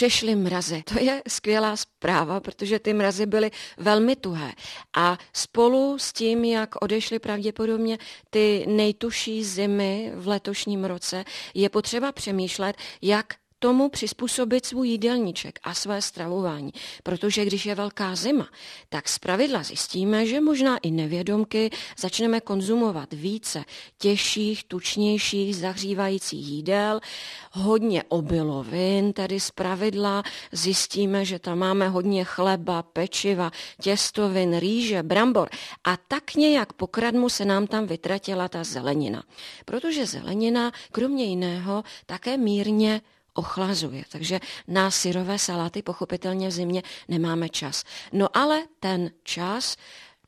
přešly mrazy. To je skvělá zpráva, protože ty mrazy byly velmi tuhé. A spolu s tím, jak odešly pravděpodobně ty nejtuší zimy v letošním roce, je potřeba přemýšlet, jak tomu přizpůsobit svůj jídelníček a své stravování. Protože když je velká zima, tak zpravidla zjistíme, že možná i nevědomky začneme konzumovat více těžších, tučnějších, zahřívajících jídel, hodně obilovin, tedy zpravidla zjistíme, že tam máme hodně chleba, pečiva, těstovin, rýže, brambor a tak nějak pokradmu se nám tam vytratila ta zelenina. Protože zelenina, kromě jiného, také mírně ochlazuje. Takže na syrové saláty pochopitelně v zimě nemáme čas. No ale ten čas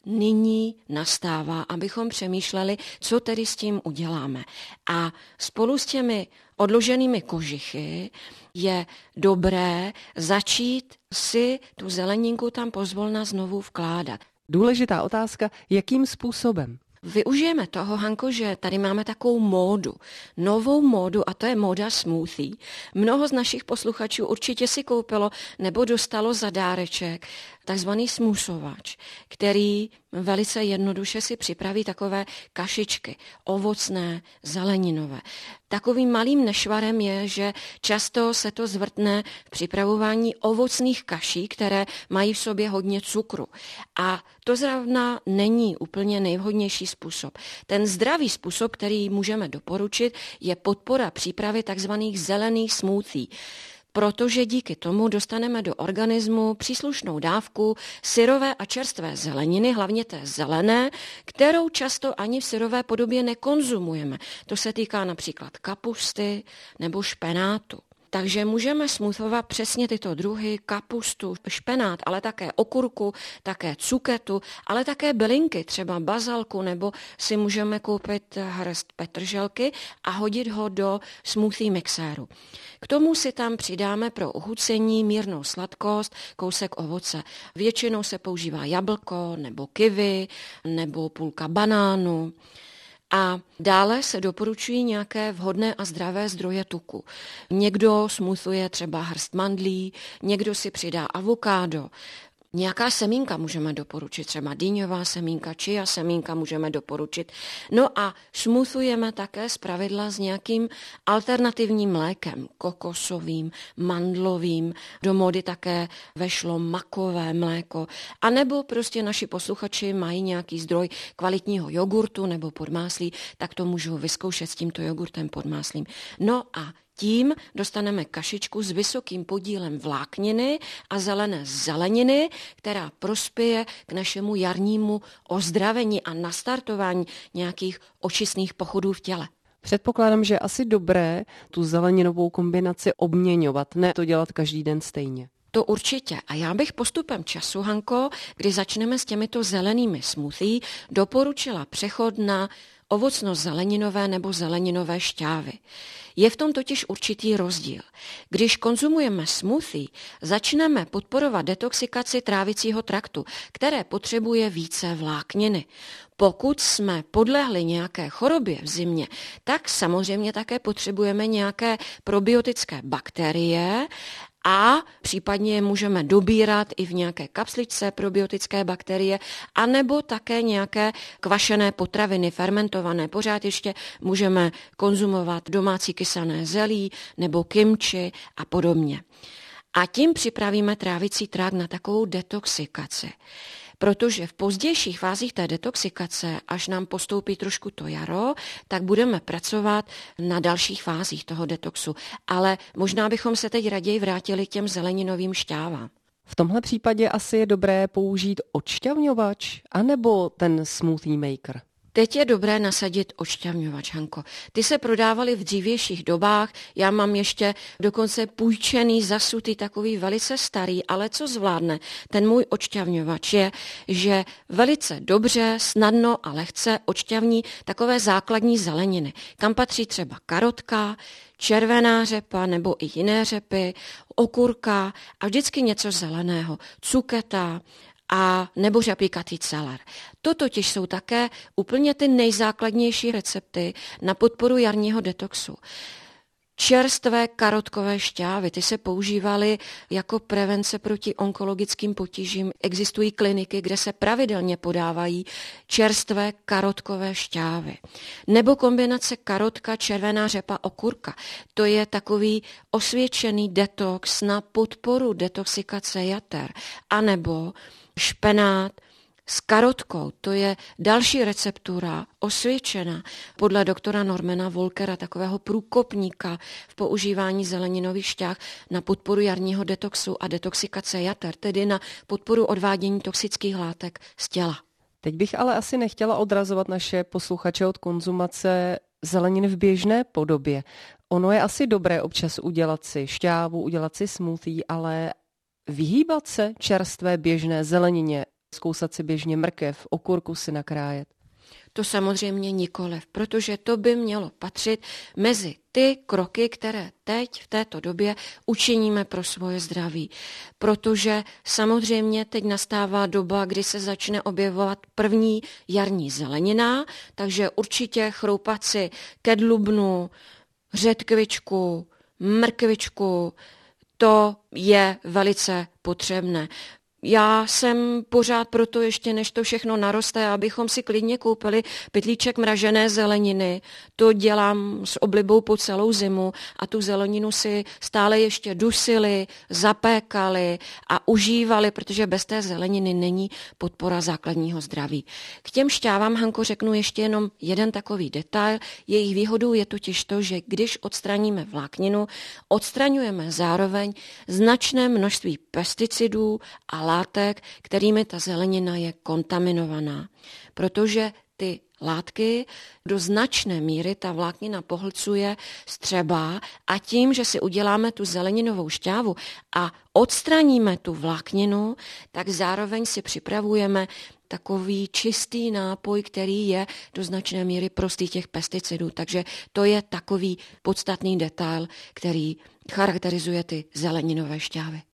nyní nastává, abychom přemýšleli, co tedy s tím uděláme. A spolu s těmi odloženými kožichy je dobré začít si tu zeleninku tam pozvolna znovu vkládat. Důležitá otázka, jakým způsobem? Využijeme toho, Hanko, že tady máme takovou módu, novou módu a to je móda smoothie. Mnoho z našich posluchačů určitě si koupilo nebo dostalo za dáreček takzvaný smusovač, který velice jednoduše si připraví takové kašičky, ovocné, zeleninové. Takovým malým nešvarem je, že často se to zvrtne v připravování ovocných kaší, které mají v sobě hodně cukru. A to zrovna není úplně nejvhodnější způsob. Ten zdravý způsob, který můžeme doporučit, je podpora přípravy takzvaných zelených smoothie protože díky tomu dostaneme do organismu příslušnou dávku syrové a čerstvé zeleniny, hlavně té zelené, kterou často ani v syrové podobě nekonzumujeme. To se týká například kapusty nebo špenátu. Takže můžeme smoothovat přesně tyto druhy, kapustu, špenát, ale také okurku, také cuketu, ale také bylinky, třeba bazalku, nebo si můžeme koupit hrst petrželky a hodit ho do smoothie mixéru. K tomu si tam přidáme pro uchucení mírnou sladkost, kousek ovoce. Většinou se používá jablko nebo kivy nebo půlka banánu. A dále se doporučují nějaké vhodné a zdravé zdroje tuku. Někdo smoothuje třeba hrst mandlí, někdo si přidá avokádo, Nějaká semínka můžeme doporučit, třeba dýňová semínka, čia semínka můžeme doporučit. No a smoothujeme také z pravidla s nějakým alternativním mlékem, kokosovým, mandlovým, do mody také vešlo makové mléko, a nebo prostě naši posluchači mají nějaký zdroj kvalitního jogurtu nebo podmáslí, tak to můžou vyzkoušet s tímto jogurtem podmáslím. No a tím dostaneme kašičku s vysokým podílem vlákniny a zelené zeleniny, která prospěje k našemu jarnímu ozdravení a nastartování nějakých očistných pochodů v těle. Předpokládám, že je asi dobré tu zeleninovou kombinaci obměňovat, ne to dělat každý den stejně. To určitě. A já bych postupem času, Hanko, kdy začneme s těmito zelenými smoothie, doporučila přechod na ovocno-zeleninové nebo zeleninové šťávy. Je v tom totiž určitý rozdíl. Když konzumujeme smoothie, začneme podporovat detoxikaci trávicího traktu, které potřebuje více vlákniny. Pokud jsme podlehli nějaké chorobě v zimě, tak samozřejmě také potřebujeme nějaké probiotické bakterie a případně můžeme dobírat i v nějaké kapsličce probiotické bakterie, anebo také nějaké kvašené potraviny, fermentované. Pořád ještě můžeme konzumovat domácí kysané zelí nebo kimči a podobně. A tím připravíme trávicí trák na takovou detoxikaci protože v pozdějších fázích té detoxikace, až nám postoupí trošku to jaro, tak budeme pracovat na dalších fázích toho detoxu. Ale možná bychom se teď raději vrátili k těm zeleninovým šťávám. V tomhle případě asi je dobré použít odšťavňovač anebo ten smoothie maker. Teď je dobré nasadit ošťavňovač, Hanko. Ty se prodávaly v dřívějších dobách, já mám ještě dokonce půjčený, zasutý, takový velice starý, ale co zvládne? Ten můj očťavňovač je, že velice dobře, snadno a lehce očťavní takové základní zeleniny, kam patří třeba karotka, červená řepa nebo i jiné řepy, okurka a vždycky něco zeleného, cuketa, a nebo řapíkatý celer. To totiž jsou také úplně ty nejzákladnější recepty na podporu jarního detoxu. Čerstvé karotkové šťávy. Ty se používaly jako prevence proti onkologickým potížím. Existují kliniky, kde se pravidelně podávají čerstvé karotkové šťávy. Nebo kombinace karotka, červená řepa, okurka. To je takový osvědčený detox na podporu detoxikace jater. A nebo špenát, s karotkou. To je další receptura, osvědčena podle doktora Normana Volkera, takového průkopníka v používání zeleninových šťách na podporu jarního detoxu a detoxikace jater, tedy na podporu odvádění toxických látek z těla. Teď bych ale asi nechtěla odrazovat naše posluchače od konzumace zeleniny v běžné podobě. Ono je asi dobré občas udělat si šťávu, udělat si smoothie, ale vyhýbat se čerstvé běžné zelenině, zkousat si běžně mrkev, okurku si nakrájet? To samozřejmě nikoliv, protože to by mělo patřit mezi ty kroky, které teď v této době učiníme pro svoje zdraví. Protože samozřejmě teď nastává doba, kdy se začne objevovat první jarní zelenina, takže určitě chroupat si kedlubnu, řetkvičku, mrkvičku, to je velice potřebné. Já jsem pořád proto ještě, než to všechno naroste, abychom si klidně koupili pytlíček mražené zeleniny. To dělám s oblibou po celou zimu a tu zeleninu si stále ještě dusili, zapékali a užívali, protože bez té zeleniny není podpora základního zdraví. K těm šťávám, Hanko, řeknu ještě jenom jeden takový detail. Jejich výhodou je totiž to, že když odstraníme vlákninu, odstraňujeme zároveň značné množství pesticidů a látek, kterými ta zelenina je kontaminovaná. Protože ty látky do značné míry ta vláknina pohlcuje střeba a tím, že si uděláme tu zeleninovou šťávu a odstraníme tu vlákninu, tak zároveň si připravujeme takový čistý nápoj, který je do značné míry prostý těch pesticidů. Takže to je takový podstatný detail, který charakterizuje ty zeleninové šťávy.